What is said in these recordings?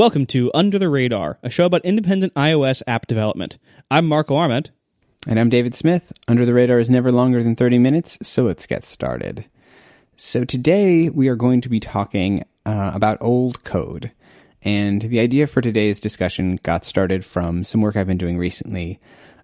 Welcome to Under the Radar, a show about independent iOS app development. I'm Marco Arment. And I'm David Smith. Under the Radar is never longer than 30 minutes, so let's get started. So today we are going to be talking uh, about old code. And the idea for today's discussion got started from some work I've been doing recently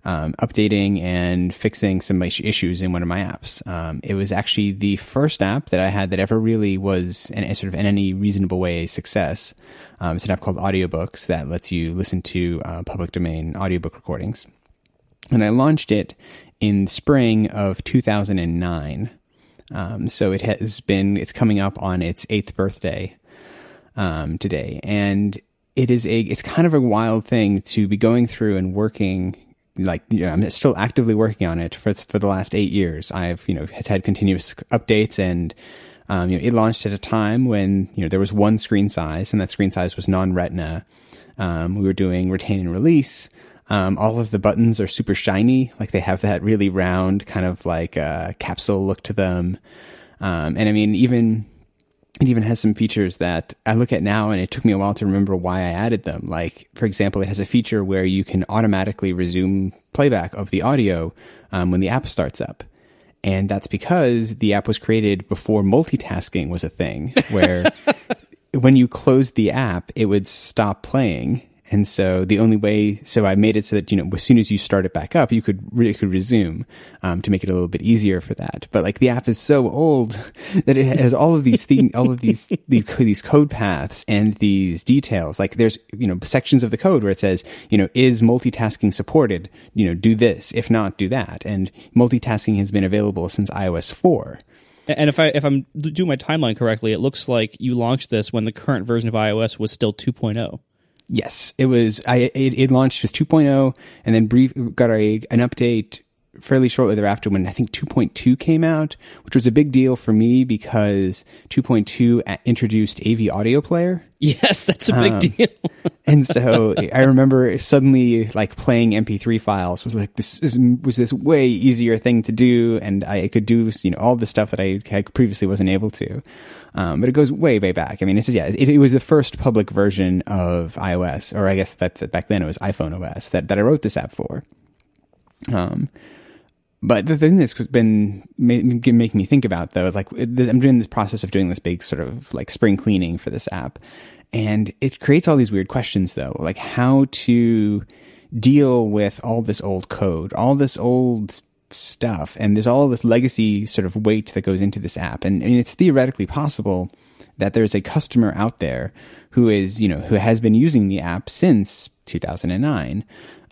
um, updating and fixing some issues in one of my apps. Um, it was actually the first app that I had that ever really was, in, sort of in any reasonable way, a success. Um, it's an app called Audiobooks that lets you listen to uh, public domain audiobook recordings. And I launched it in spring of 2009. Um, so it has been, it's coming up on its eighth birthday um, today. And it is a, it's kind of a wild thing to be going through and working like you know, I'm still actively working on it for for the last eight years. I've you know has had continuous updates and um, you know it launched at a time when you know there was one screen size and that screen size was non-retina. Um, we were doing retain and release. Um, all of the buttons are super shiny, like they have that really round kind of like uh, capsule look to them. Um, and I mean even it even has some features that I look at now and it took me a while to remember why I added them. Like, for example, it has a feature where you can automatically resume playback of the audio um, when the app starts up. And that's because the app was created before multitasking was a thing, where when you closed the app, it would stop playing and so the only way, so I made it so that, you know, as soon as you start it back up, you could, really could resume, um, to make it a little bit easier for that. But like the app is so old that it has all of these things, all of these, these, these code paths and these details. Like there's, you know, sections of the code where it says, you know, is multitasking supported? You know, do this. If not, do that. And multitasking has been available since iOS 4. And if I if I'm doing my timeline correctly, it looks like you launched this when the current version of iOS was still 2.0. Yes, it was. I it, it launched with 2.0, and then brief got a an update fairly shortly thereafter when I think 2.2 came out, which was a big deal for me because 2.2 introduced AV Audio Player. Yes, that's a big um, deal. and so I remember suddenly like playing MP3 files was like this is, was this way easier thing to do, and I could do you know all the stuff that I previously wasn't able to. Um, but it goes way, way back. I mean, this is yeah, it, it, was the first public version of iOS, or I guess that back then it was iPhone OS that that I wrote this app for. Um, but the thing that's been making me think about though is like I'm doing this process of doing this big sort of like spring cleaning for this app, and it creates all these weird questions though, like how to deal with all this old code, all this old stuff, and there's all this legacy sort of weight that goes into this app, and, and it's theoretically possible that there's a customer out there who is you know who has been using the app since 2009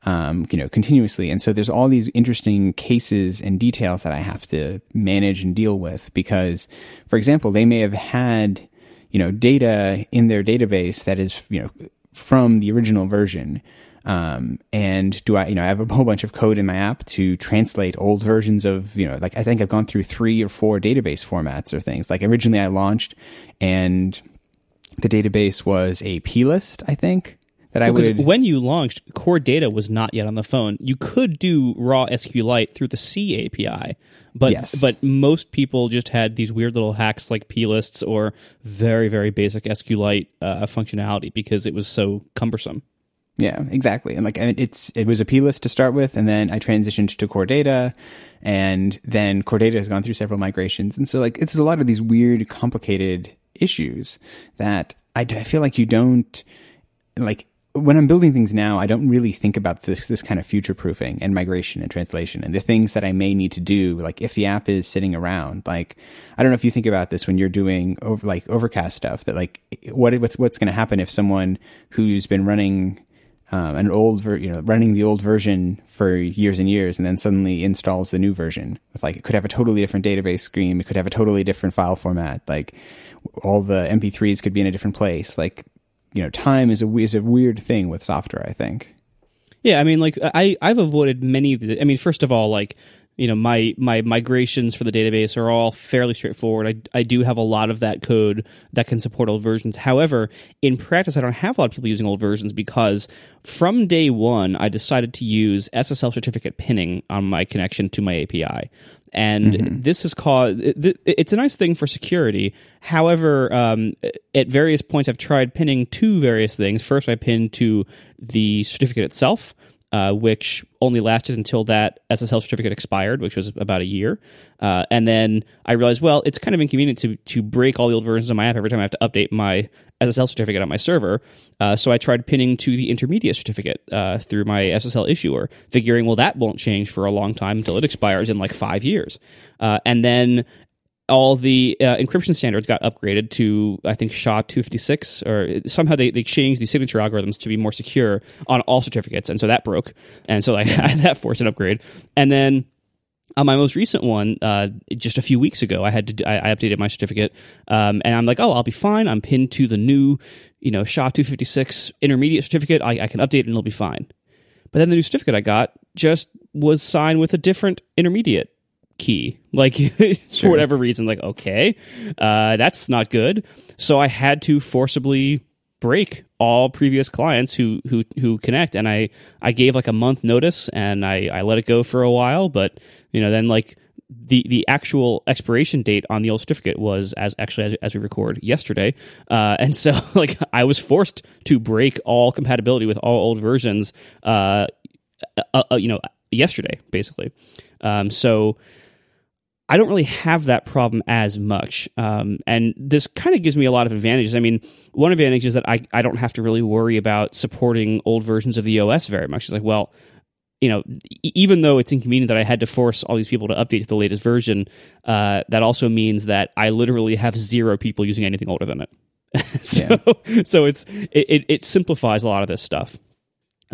um, you know, continuously. And so there's all these interesting cases and details that I have to manage and deal with because, for example, they may have had, you know, data in their database that is, you know, from the original version. Um, and do I, you know, I have a whole bunch of code in my app to translate old versions of, you know, like I think I've gone through three or four database formats or things. Like originally I launched and the database was a plist, I think that I would. When you launched, core data was not yet on the phone. You could do raw SQLite through the C API, but yes. but most people just had these weird little hacks like plists or very very basic SQLite uh, functionality because it was so cumbersome. Yeah, exactly. And like it's it was a plist to start with, and then I transitioned to core data, and then core data has gone through several migrations, and so like it's a lot of these weird, complicated issues that I, I feel like you don't like when I'm building things now, I don't really think about this this kind of future proofing and migration and translation and the things that I may need to do. Like if the app is sitting around, like I don't know if you think about this when you're doing over, like overcast stuff. That like what what's what's going to happen if someone who's been running um, an old ver- you know running the old version for years and years and then suddenly installs the new version with like it could have a totally different database scheme. It could have a totally different file format. Like all the MP3s could be in a different place. Like you know, time is a is a weird thing with software. I think. Yeah, I mean, like I I've avoided many of the. I mean, first of all, like you know my my migrations for the database are all fairly straightforward. I, I do have a lot of that code that can support old versions. However in practice i don't have a lot of people using old versions because from day one i decided to use ssl certificate pinning on my connection to my api and mm-hmm. this has caused it, it's a nice thing for security. However um, at various points i've tried pinning two various things. First i pinned to the certificate itself uh, which only lasted until that SSL certificate expired, which was about a year. Uh, and then I realized, well, it's kind of inconvenient to to break all the old versions of my app every time I have to update my SSL certificate on my server. Uh, so I tried pinning to the intermediate certificate uh, through my SSL issuer, figuring, well, that won't change for a long time until it expires in like five years. Uh, and then all the uh, encryption standards got upgraded to I think SHA 256 or somehow they, they changed the signature algorithms to be more secure on all certificates and so that broke. And so I had that forced an upgrade. And then on my most recent one uh, just a few weeks ago I had to I, I updated my certificate um, and I'm like oh I'll be fine. I'm pinned to the new you know SHA 256 intermediate certificate. I, I can update it and it'll be fine. But then the new certificate I got just was signed with a different intermediate key. Like sure. for whatever reason like okay uh, that's not good. So i had to forcibly break all previous clients who who who connect. And i i gave like a month notice and i i let it go for a while. But you know then like the the actual expiration date on the old certificate was as actually as, as we record yesterday. Uh, and so like i was forced to break all compatibility with all old versions uh, uh, uh you know yesterday basically. Um, so I don't really have that problem as much. Um, and this kind of gives me a lot of advantages. I mean, one advantage is that I, I don't have to really worry about supporting old versions of the OS very much. It's like, well, you know, even though it's inconvenient that I had to force all these people to update to the latest version, uh, that also means that I literally have zero people using anything older than it. so, yeah. so it's it, it simplifies a lot of this stuff.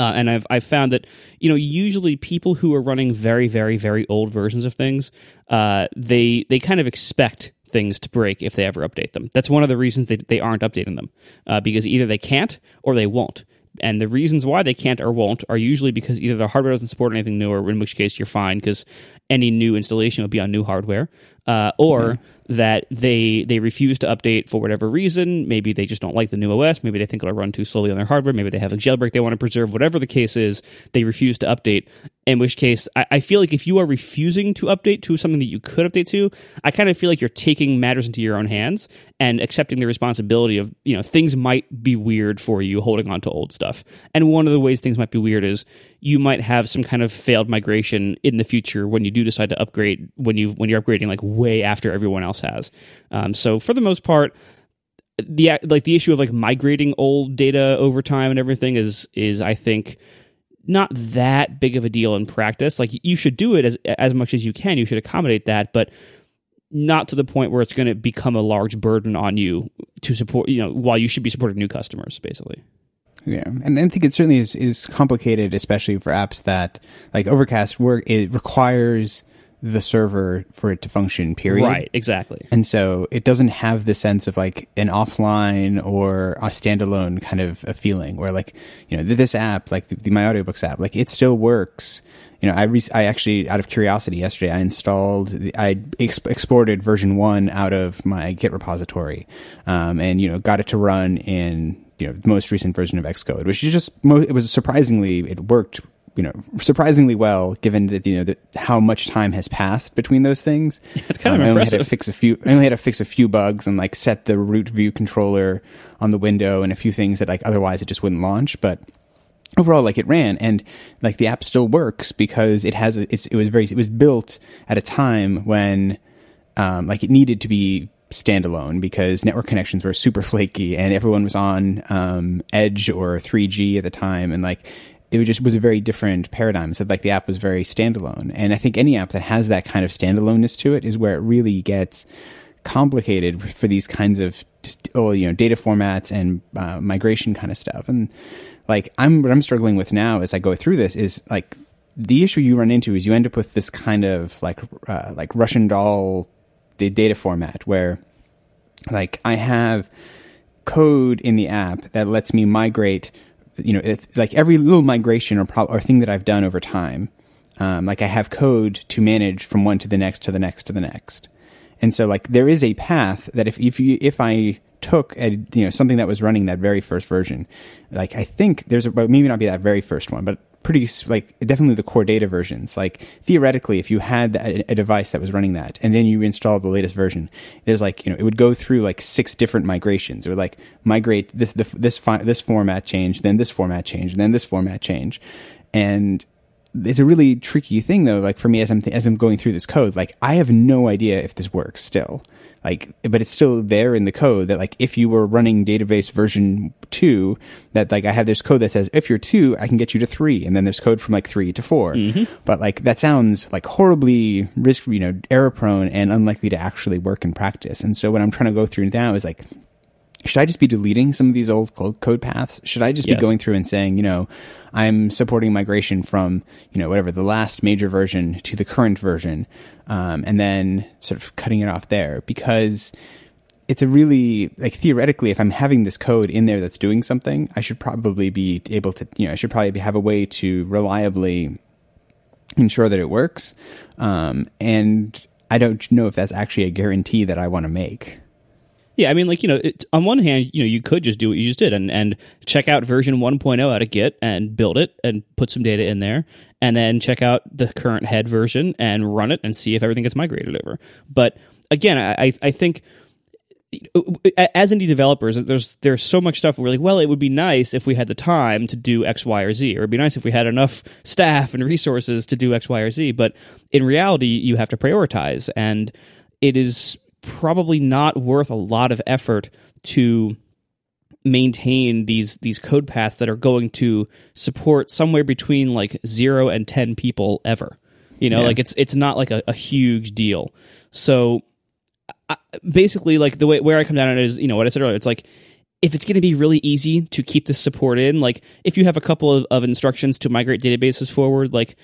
Uh, and I've I've found that you know usually people who are running very very very old versions of things, uh, they they kind of expect things to break if they ever update them. That's one of the reasons they they aren't updating them uh, because either they can't or they won't. And the reasons why they can't or won't are usually because either the hardware doesn't support anything new, or in which case you're fine because any new installation would be on new hardware, uh, or mm-hmm that they they refuse to update for whatever reason. Maybe they just don't like the new OS. Maybe they think it'll run too slowly on their hardware. Maybe they have a jailbreak they want to preserve. Whatever the case is, they refuse to update. In which case, I, I feel like if you are refusing to update to something that you could update to, I kind of feel like you're taking matters into your own hands and accepting the responsibility of you know things might be weird for you holding on to old stuff. And one of the ways things might be weird is you might have some kind of failed migration in the future when you do decide to upgrade when you when you're upgrading like way after everyone else has. Um, so for the most part, the like the issue of like migrating old data over time and everything is is I think not that big of a deal in practice. Like you should do it as as much as you can. You should accommodate that, but not to the point where it's going to become a large burden on you to support. You know, while you should be supporting new customers, basically. Yeah, and I think it certainly is, is complicated, especially for apps that like Overcast work. It requires the server for it to function. Period. Right. Exactly. And so it doesn't have the sense of like an offline or a standalone kind of a feeling where like you know this app, like the, the My Audiobooks app, like it still works you know, I re- I actually out of curiosity yesterday I installed the, I ex- exported version one out of my Git repository, um, and you know got it to run in you know the most recent version of Xcode, which is just mo- it was surprisingly it worked you know surprisingly well given that you know that how much time has passed between those things. Yeah, it's kind um, of I only had to fix a few. I only had to fix a few bugs and like set the root view controller on the window and a few things that like otherwise it just wouldn't launch, but. Overall, like it ran, and like the app still works because it has. A, it's, it was very. It was built at a time when, um, like it needed to be standalone because network connections were super flaky and everyone was on um, Edge or 3G at the time, and like it just was a very different paradigm. So like the app was very standalone, and I think any app that has that kind of standaloneness to it is where it really gets complicated for these kinds of oh you know data formats and uh, migration kind of stuff. And like I'm what I'm struggling with now as I go through this is like the issue you run into is you end up with this kind of like uh, like Russian doll data format where like I have code in the app that lets me migrate, you know, like every little migration or, pro- or thing that I've done over time. Um, like I have code to manage from one to the next to the next to the next. And so like there is a path that if, if you, if I took a, you know, something that was running that very first version, like I think there's a, maybe not be that very first one, but pretty like definitely the core data versions. Like theoretically, if you had a, a, device that was running that, and then you install the latest version, there's like you know it would go through like six different migrations. It would like migrate this the, this fi- this format change, then this format change, then this format change, and it's a really tricky thing though. Like for me, as I'm th- as I'm going through this code, like I have no idea if this works still like but it's still there in the code that like if you were running database version 2 that like I have this code that says if you're 2 I can get you to 3 and then there's code from like 3 to 4 mm-hmm. but like that sounds like horribly risk you know error prone and unlikely to actually work in practice. And so what I'm trying to go through now is like should I just be deleting some of these old code paths? Should I just yes. be going through and saying, you know, I'm supporting migration from, you know, whatever the last major version to the current version, um, and then sort of cutting it off there because it's a really like theoretically, if I'm having this code in there that's doing something, I should probably be able to, you know, I should probably have a way to reliably ensure that it works, um, and I don't know if that's actually a guarantee that I want to make. Yeah, I mean, like you know, it, on one hand, you know, you could just do what you just did and and check out version 1.0 out of Git and build it and put some data in there, and then check out the current head version and run it and see if everything gets migrated over. But again, I I think as indie developers, there's there's so much stuff. We're like, well, it would be nice if we had the time to do X, Y, or Z, or it'd be nice if we had enough staff and resources to do X, Y, or Z. But in reality, you have to prioritize, and it is probably not worth a lot of effort to maintain these these code paths that are going to support somewhere between like 0 and 10 people ever you know yeah. like it's it's not like a, a huge deal so I, basically like the way where i come down on it is you know what i said earlier it's like if it's going to be really easy to keep this support in like if you have a couple of, of instructions to migrate databases forward like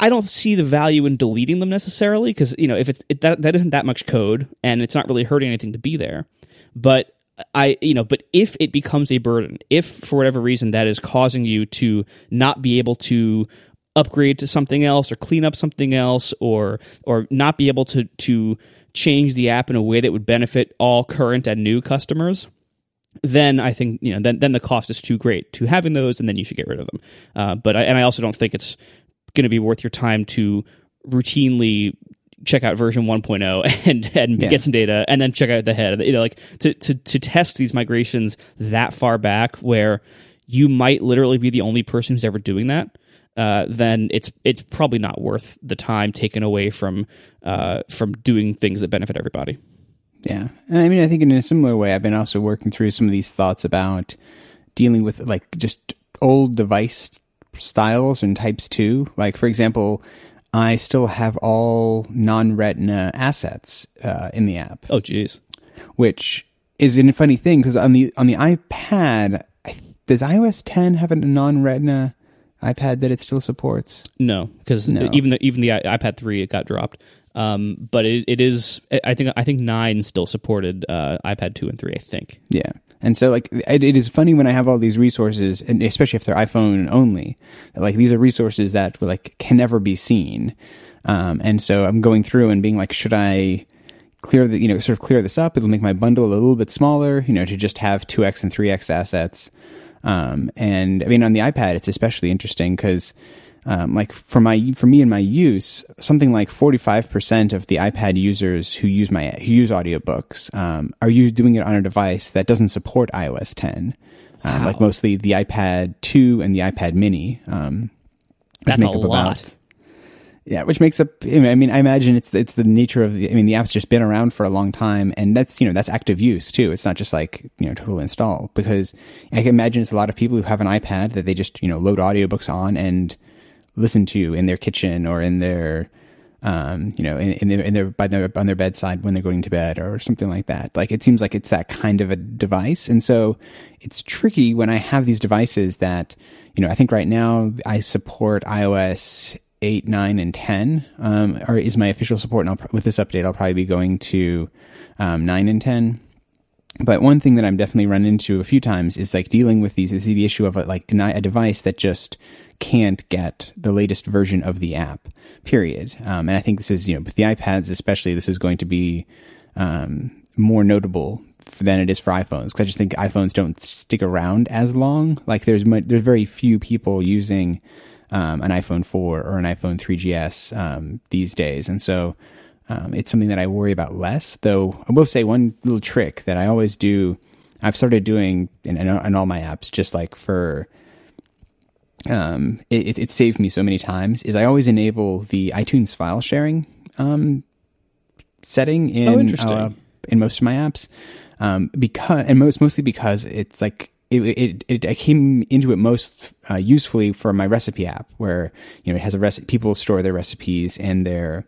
I don't see the value in deleting them necessarily because you know if it's it, that that isn't that much code and it's not really hurting anything to be there. But I you know, but if it becomes a burden, if for whatever reason that is causing you to not be able to upgrade to something else or clean up something else or or not be able to to change the app in a way that would benefit all current and new customers, then I think you know then then the cost is too great to having those, and then you should get rid of them. Uh, but I, and I also don't think it's going to be worth your time to routinely check out version 1.0 and and yeah. get some data and then check out the head you know like to to to test these migrations that far back where you might literally be the only person who's ever doing that uh, then it's it's probably not worth the time taken away from uh, from doing things that benefit everybody. Yeah, and I mean, I think in a similar way, I've been also working through some of these thoughts about dealing with like just old device styles and types too. Like, for example, I still have all non-Retina assets uh, in the app. Oh, geez. Which is a funny thing because on the on the iPad, does iOS 10 have a non-Retina iPad that it still supports? No, because no. even the, even the iPad 3 it got dropped. Um, but it, it is I think I think nine still supported uh, iPad two and three. I think. Yeah. And so, like, it, it is funny when I have all these resources, and especially if they're iPhone only, like, these are resources that, like, can never be seen. Um, and so I'm going through and being like, should I clear the, you know, sort of clear this up? It'll make my bundle a little bit smaller, you know, to just have 2x and 3x assets. Um, and I mean, on the iPad, it's especially interesting because um, like for my for me and my use, something like forty five percent of the iPad users who use my who use audiobooks um, are you doing it on a device that doesn't support iOS ten, um, wow. like mostly the iPad two and the iPad Mini. Um, That's a lot. About, yeah, which makes up. I mean, I imagine it's it's the nature of the. I mean, the app's just been around for a long time, and that's you know that's active use too. It's not just like you know total install because I can imagine it's a lot of people who have an iPad that they just you know load audiobooks on and listen to in their kitchen or in their um, you know, in, in, their, in their, by their, on their bedside when they're going to bed or something like that. Like it seems like it's that kind of a device. And so it's tricky when I have these devices that, you know, I think right now I support iOS 8, 9, and 10, um, or is my official support. And I'll, with this update, I'll probably be going to, um, 9 and 10. but one thing that I'm definitely run into a few times is like dealing with these is the issue of a, like a device that just can't get the latest version of the app. Period. Um, and I think this is you know with the iPads especially this is going to be um, more notable than it is for iPhones because I just think iPhones don't stick around as long. Like there's there's very few people using um, an iPhone 4 or an iPhone 3GS um, these days, and so um, it's something that I worry about less. Though I will say one little trick that I always do. I've started doing in, in, in all my apps, just like for um, it, it, saved me so many times. Is I always enable the iTunes file sharing um, setting in oh, uh, in most of my apps um, because and most mostly because it's like it, it, it, I came into it most uh, usefully for my recipe app, where you know it has a recipe. People store their recipes and their,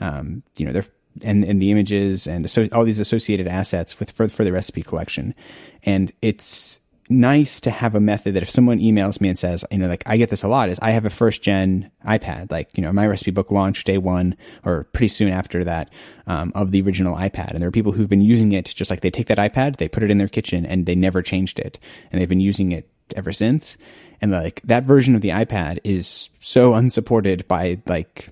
um, you know, their and and the images and so, all these associated assets with for for the recipe collection, and it's nice to have a method that if someone emails me and says, you know, like I get this a lot is I have a first gen iPad, like, you know, my recipe book launched day one or pretty soon after that, um, of the original iPad. And there are people who've been using it just like they take that iPad, they put it in their kitchen and they never changed it. And they've been using it ever since. And like that version of the iPad is so unsupported by like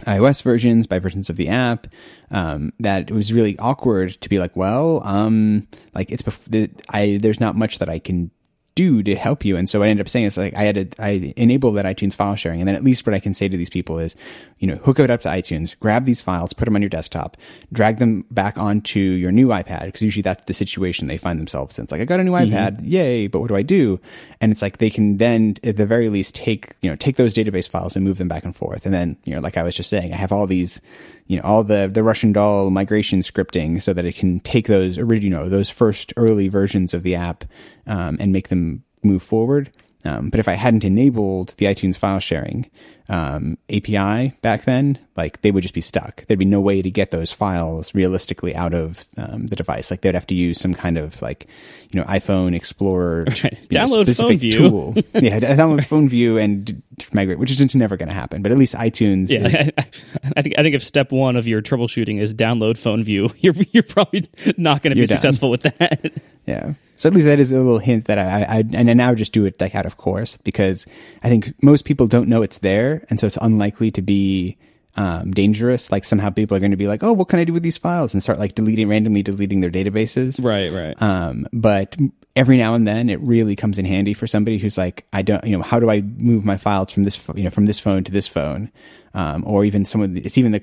iOS versions, by versions of the app, um, that it was really awkward to be like, well, um, like it's, bef- I, there's not much that I can do to help you. And so what I ended up saying is like I had to, I enable that iTunes file sharing. And then at least what I can say to these people is, you know, hook it up to iTunes, grab these files, put them on your desktop, drag them back onto your new iPad. Cause usually that's the situation they find themselves in. It's like, I got a new mm-hmm. iPad. Yay. But what do I do? And it's like they can then at the very least take, you know, take those database files and move them back and forth. And then, you know, like I was just saying, I have all these, you know, all the, the Russian doll migration scripting so that it can take those, you know, those first early versions of the app, um, and make them move forward. Um, but if I hadn't enabled the iTunes file sharing um, API back then, like they would just be stuck. There'd be no way to get those files realistically out of um, the device. Like they'd have to use some kind of like, you know, iPhone Explorer right. download know, PhoneView tool. yeah, download PhoneView and migrate, which is just never going to happen. But at least iTunes. Yeah, is, I think I think if step one of your troubleshooting is download PhoneView, you're you're probably not going to be done. successful with that. Yeah. So at least that is a little hint that I, I, and I now just do it like out of course because I think most people don't know it's there, and so it's unlikely to be um, dangerous. Like somehow people are going to be like, "Oh, what can I do with these files?" and start like deleting randomly deleting their databases. Right, right. Um, but every now and then, it really comes in handy for somebody who's like, "I don't, you know, how do I move my files from this, you know, from this phone to this phone?" Um, or even some of it's even the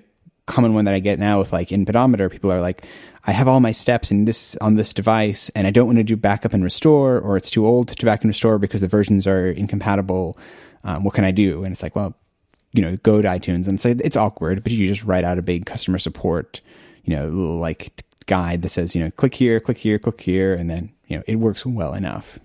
common one that I get now with like in pedometer, people are like, I have all my steps in this on this device and I don't want to do backup and restore or it's too old to back and restore because the versions are incompatible. Um, what can I do? And it's like, well, you know, go to iTunes and say it's awkward, but you just write out a big customer support, you know, little like guide that says, you know, click here, click here, click here, and then, you know, it works well enough.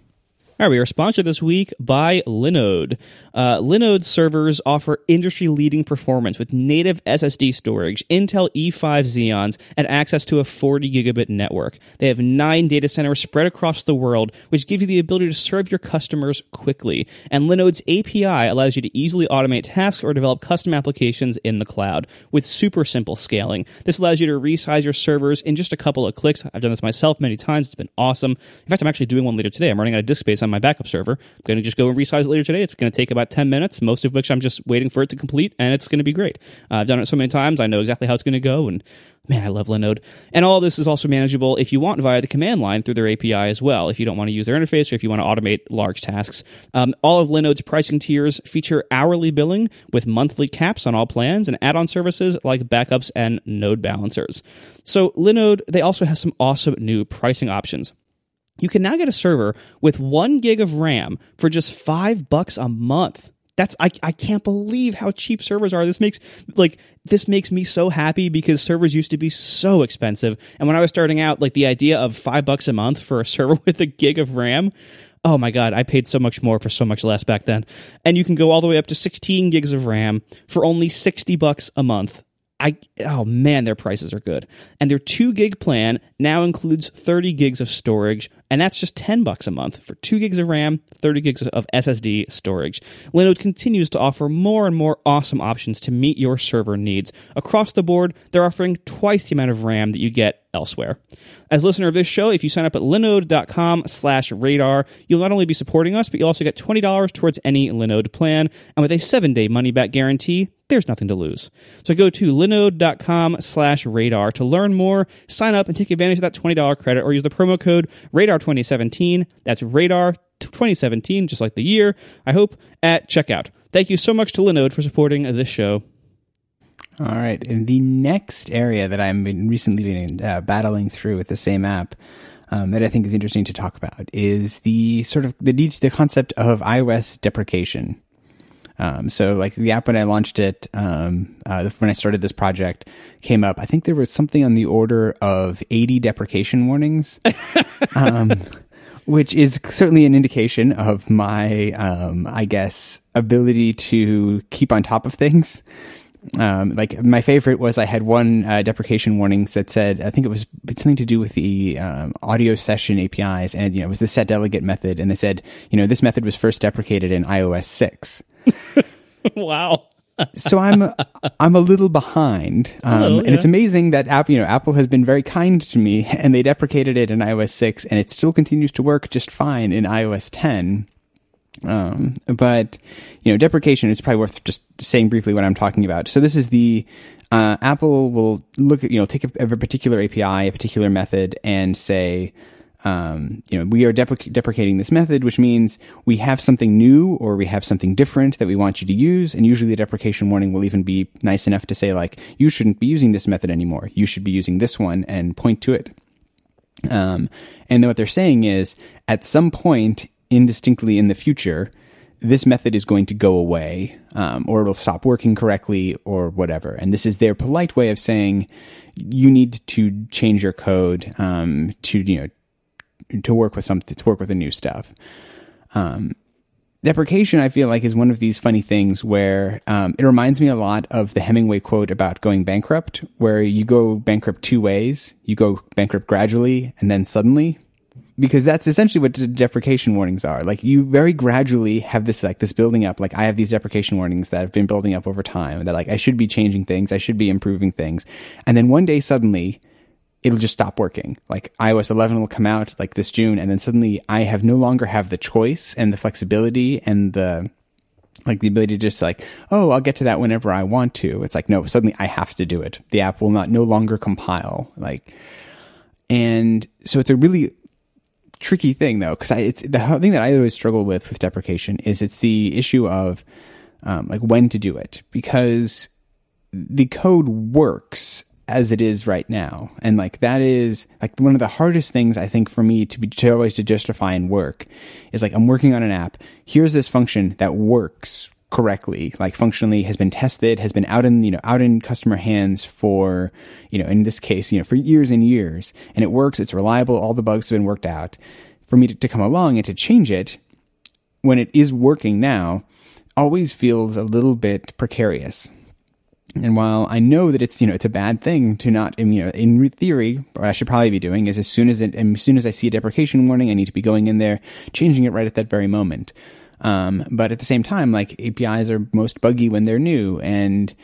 All right, we are sponsored this week by Linode. Uh, Linode servers offer industry leading performance with native SSD storage, Intel E5 Xeons, and access to a 40 gigabit network. They have nine data centers spread across the world, which give you the ability to serve your customers quickly. And Linode's API allows you to easily automate tasks or develop custom applications in the cloud with super simple scaling. This allows you to resize your servers in just a couple of clicks. I've done this myself many times. It's been awesome. In fact, I'm actually doing one later today. I'm running out of disk space on my backup server. I'm going to just go and resize it later today. It's going to take about 10 minutes, most of which I'm just waiting for it to complete, and it's going to be great. Uh, I've done it so many times, I know exactly how it's going to go, and man, I love Linode. And all this is also manageable if you want via the command line through their API as well, if you don't want to use their interface or if you want to automate large tasks. Um, all of Linode's pricing tiers feature hourly billing with monthly caps on all plans and add on services like backups and node balancers. So, Linode, they also have some awesome new pricing options you can now get a server with one gig of RAM for just five bucks a month. That's I, I can't believe how cheap servers are. This makes like this makes me so happy because servers used to be so expensive. And when I was starting out, like the idea of five bucks a month for a server with a gig of RAM, oh my god, I paid so much more for so much less back then. And you can go all the way up to 16 gigs of RAM for only 60 bucks a month. I oh man, their prices are good. And their 2 gig plan now includes 30 gigs of storage, and that's just 10 bucks a month for 2 gigs of RAM, 30 gigs of SSD storage. Linode continues to offer more and more awesome options to meet your server needs. Across the board, they're offering twice the amount of RAM that you get elsewhere. As a listener of this show, if you sign up at linode.com slash radar, you'll not only be supporting us, but you'll also get $20 towards any Linode plan. And with a seven-day money-back guarantee, there's nothing to lose. So go to linode.com slash radar to learn more, sign up, and take advantage of that $20 credit, or use the promo code radar2017. That's radar 2017, just like the year, I hope, at checkout. Thank you so much to Linode for supporting this show. All right. And the next area that I've been recently been uh, battling through with the same app um, that I think is interesting to talk about is the sort of the the concept of iOS deprecation. Um, so like the app when I launched it, um, uh, when I started this project came up, I think there was something on the order of 80 deprecation warnings, um, which is certainly an indication of my, um, I guess, ability to keep on top of things. Um, like my favorite was I had one uh, deprecation warning that said I think it was something to do with the um, audio session APIs, and you know it was the set delegate method, and they said you know this method was first deprecated in iOS six. wow. so I'm I'm a little behind, um, oh, and it's amazing that Apple you know Apple has been very kind to me, and they deprecated it in iOS six, and it still continues to work just fine in iOS ten. Um, but you know, deprecation is probably worth just saying briefly what I'm talking about. So this is the uh, Apple will look at you know take a, a, particular API, a particular method, and say, um, you know, we are deprec- deprecating this method, which means we have something new or we have something different that we want you to use. And usually the deprecation warning will even be nice enough to say like, you shouldn't be using this method anymore. You should be using this one and point to it. Um, and then what they're saying is at some point indistinctly in the future, this method is going to go away, um, or it'll stop working correctly, or whatever. And this is their polite way of saying you need to change your code um, to you know to work with something to work with the new stuff. Um, deprecation, I feel like, is one of these funny things where um, it reminds me a lot of the Hemingway quote about going bankrupt, where you go bankrupt two ways. You go bankrupt gradually and then suddenly, because that's essentially what deprecation warnings are. Like you very gradually have this like this building up. Like I have these deprecation warnings that have been building up over time. That like I should be changing things, I should be improving things, and then one day suddenly it'll just stop working. Like iOS 11 will come out like this June, and then suddenly I have no longer have the choice and the flexibility and the like the ability to just like, oh, I'll get to that whenever I want to. It's like no, suddenly I have to do it. The app will not no longer compile. Like, and so it's a really tricky thing though, because I it's the thing that I always struggle with with deprecation is it's the issue of um, like when to do it because the code works as it is right now, and like that is like one of the hardest things I think for me to be to always to justify and work is like I'm working on an app. Here's this function that works correctly, like functionally has been tested, has been out in, you know, out in customer hands for, you know, in this case, you know, for years and years. And it works, it's reliable, all the bugs have been worked out. For me to, to come along and to change it when it is working now always feels a little bit precarious. And while I know that it's you know it's a bad thing to not you know in theory what I should probably be doing is as soon as it as soon as I see a deprecation warning I need to be going in there changing it right at that very moment. Um, but at the same time, like APIs are most buggy when they're new, and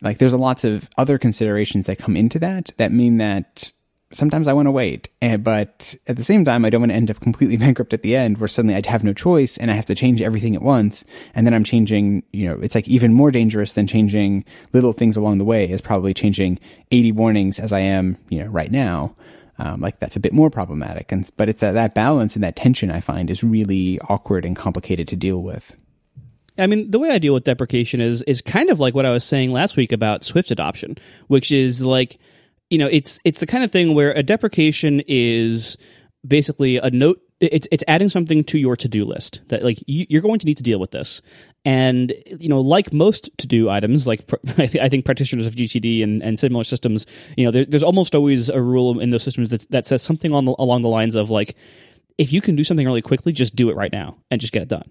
like there's a lots of other considerations that come into that that mean that sometimes I want to wait, and, eh, but at the same time, I don't want to end up completely bankrupt at the end, where suddenly I'd have no choice and I have to change everything at once, and then I'm changing. You know, it's like even more dangerous than changing little things along the way is probably changing 80 warnings as I am, you know, right now um, like that's a bit more problematic. And but it's that, that balance and that tension I find is really awkward and complicated to deal with. I mean, the way I deal with deprecation is is kind of like what I was saying last week about Swift adoption, which is like, you know, it's it's the kind of thing where a deprecation is basically a note it's it's adding something to your to-do list that like you, are going to need to deal with this. And you know like most to-do items like I, th- I think practitioners of gtd and, and similar systems you know there, there's almost always a rule in those systems that, that says something on the, along the lines of like if you can do something really quickly just do it right now and just get it done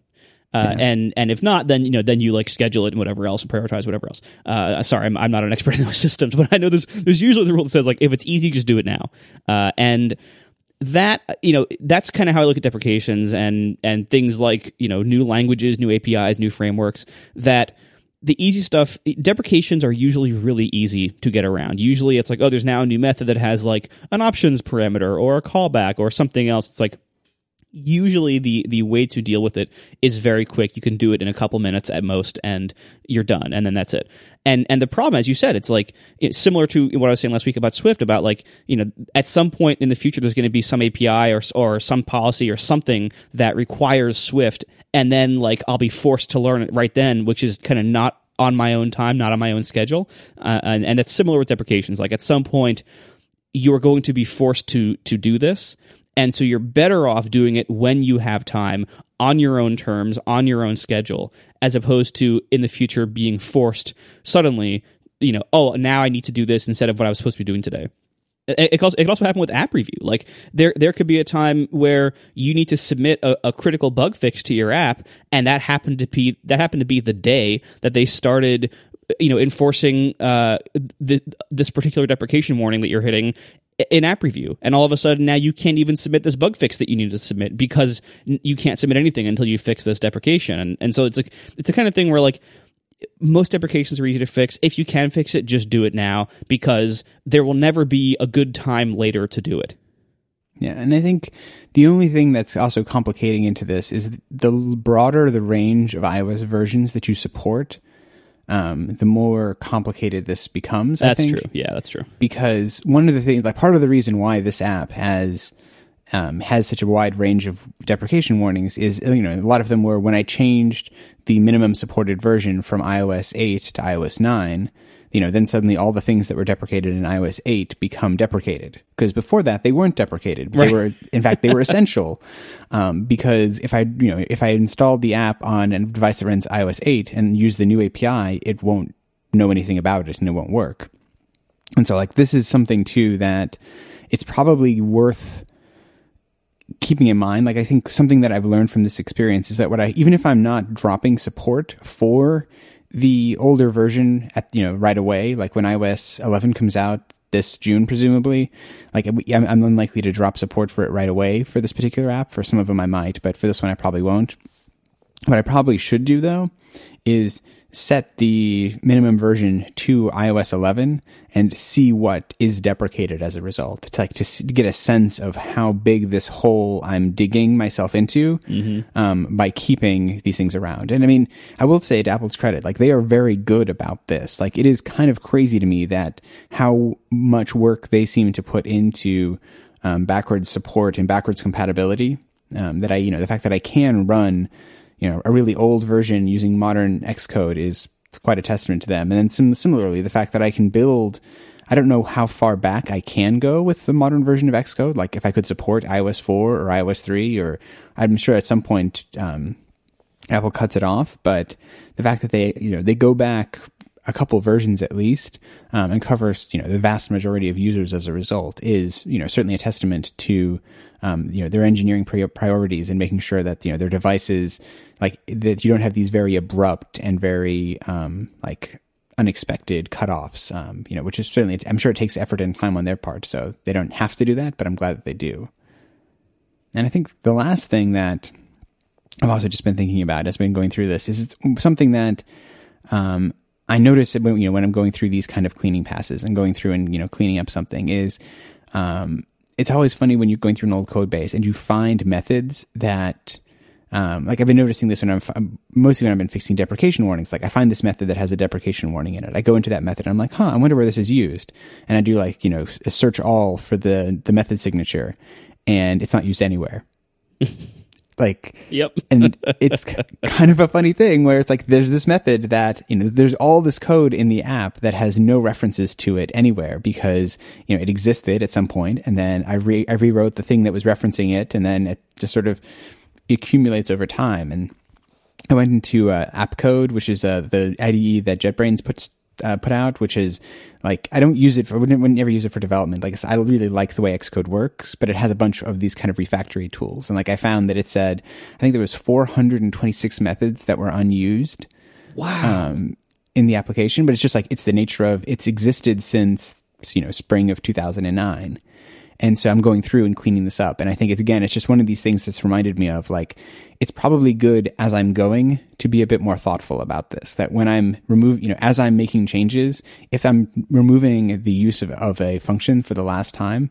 uh, yeah. and and if not, then you know then you like schedule it and whatever else and prioritize whatever else. Uh, sorry, I'm, I'm not an expert in those systems, but I know there's there's usually the rule that says like if it's easy, just do it now. Uh, and that you know that's kind of how I look at deprecations and and things like you know new languages, new APIs, new frameworks that the easy stuff deprecations are usually really easy to get around usually it's like oh there's now a new method that has like an options parameter or a callback or something else it's like usually the the way to deal with it is very quick. You can do it in a couple minutes at most and you're done and then that's it. And and the problem as you said it's like it's similar to what i was saying last week about swift about like you know at some point in the future there's going to be some api or or some policy or something that requires swift and then like i'll be forced to learn it right then which is kind of not on my own time not on my own schedule. Uh, and and it's similar with deprecations. Like at some point you're going to be forced to to do this and so you're better off doing it when you have time on your own terms, on your own schedule, as opposed to in the future being forced suddenly, you know, oh, now I need to do this instead of what I was supposed to be doing today. It, also, it also happen with app review. Like there, there could be a time where you need to submit a, a, critical bug fix to your app, and that happened to be that happened to be the day that they started you know enforcing uh, the, this particular deprecation warning that you're hitting in app review and all of a sudden now you can't even submit this bug fix that you need to submit because you can't submit anything until you fix this deprecation. And, and so it's like it's the kind of thing where like most deprecations are easy to fix. If you can fix it just do it now because there will never be a good time later to do it. Yeah and i think the only thing that's also complicating into this is the broader the range of ios versions that you support um, the more complicated this becomes. That's true. Yeah, that's true. Because one of the things, like part of the reason why this app has um, has such a wide range of deprecation warnings is, you know, a lot of them were when I changed the minimum supported version from iOS 8 to iOS 9 you know, then suddenly all the things that were deprecated in iOS 8 become deprecated. Because before that, they weren't deprecated. They right. were, in fact, they were essential. Um, because if I, you know, if I installed the app on a device that runs iOS 8 and use the new API, it won't know anything about it and it won't work. And so, like, this is something too that it's probably worth keeping in mind. Like, I think something that I've learned from this experience is that what I, even if I'm not dropping support for the older version at you know right away, like when iOS 11 comes out this June, presumably. Like I'm, I'm unlikely to drop support for it right away for this particular app. For some of them, I might, but for this one, I probably won't. What I probably should do though is set the minimum version to iOS 11 and see what is deprecated as a result to like to get a sense of how big this hole I'm digging myself into mm-hmm. um, by keeping these things around. And I mean, I will say to Apple's credit, like they are very good about this. Like it is kind of crazy to me that how much work they seem to put into um, backwards support and backwards compatibility. Um, that I, you know, the fact that I can run you know, a really old version using modern Xcode is quite a testament to them. And then sim- similarly, the fact that I can build, I don't know how far back I can go with the modern version of Xcode. Like if I could support iOS 4 or iOS 3, or I'm sure at some point, um, Apple cuts it off. But the fact that they, you know, they go back a couple versions at least um, and covers you know the vast majority of users as a result is you know certainly a testament to um, you know their engineering priorities and making sure that you know their devices like that you don't have these very abrupt and very um, like unexpected cutoffs. Um, you know, which is certainly I'm sure it takes effort and time on their part, so they don't have to do that, but I'm glad that they do. And I think the last thing that I've also just been thinking about as been going through this is something that um, I notice when you know when I'm going through these kind of cleaning passes and going through and you know cleaning up something is um, it's always funny when you're going through an old code base and you find methods that um, like I've been noticing this when I'm mostly when I've been fixing deprecation warnings. Like I find this method that has a deprecation warning in it. I go into that method and I'm like, huh, I wonder where this is used. And I do like you know a search all for the the method signature, and it's not used anywhere. like yep and it's kind of a funny thing where it's like there's this method that you know there's all this code in the app that has no references to it anywhere because you know it existed at some point and then i re- i rewrote the thing that was referencing it and then it just sort of accumulates over time. And I went into uh, AppCode, which is uh, the IDE that JetBrains puts uh, put out, which is like I don't use it for wouldn't, wouldn't ever use it for development. Like I really like the way Xcode works, but it has a bunch of these kind of refactory tools. And like I found that it said I think there was 426 methods that were unused. Wow. Um, in the application, but it's just like it's the nature of it's existed since you know spring of 2009 And so I'm going through and cleaning this up. And I think it's again, it's just one of these things that's reminded me of like, it's probably good as I'm going to be a bit more thoughtful about this. That when I'm remove, you know, as I'm making changes, if I'm removing the use of, of a function for the last time,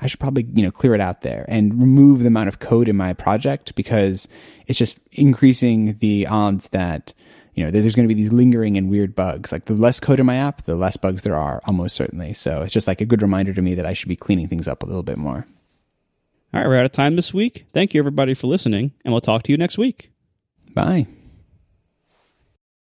I should probably, you know, clear it out there and remove the amount of code in my project because it's just increasing the odds that, you know, there's going to be these lingering and weird bugs. Like the less code in my app, the less bugs there are, almost certainly. So it's just like a good reminder to me that I should be cleaning things up a little bit more. All right, we're out of time this week. Thank you, everybody, for listening, and we'll talk to you next week. Bye.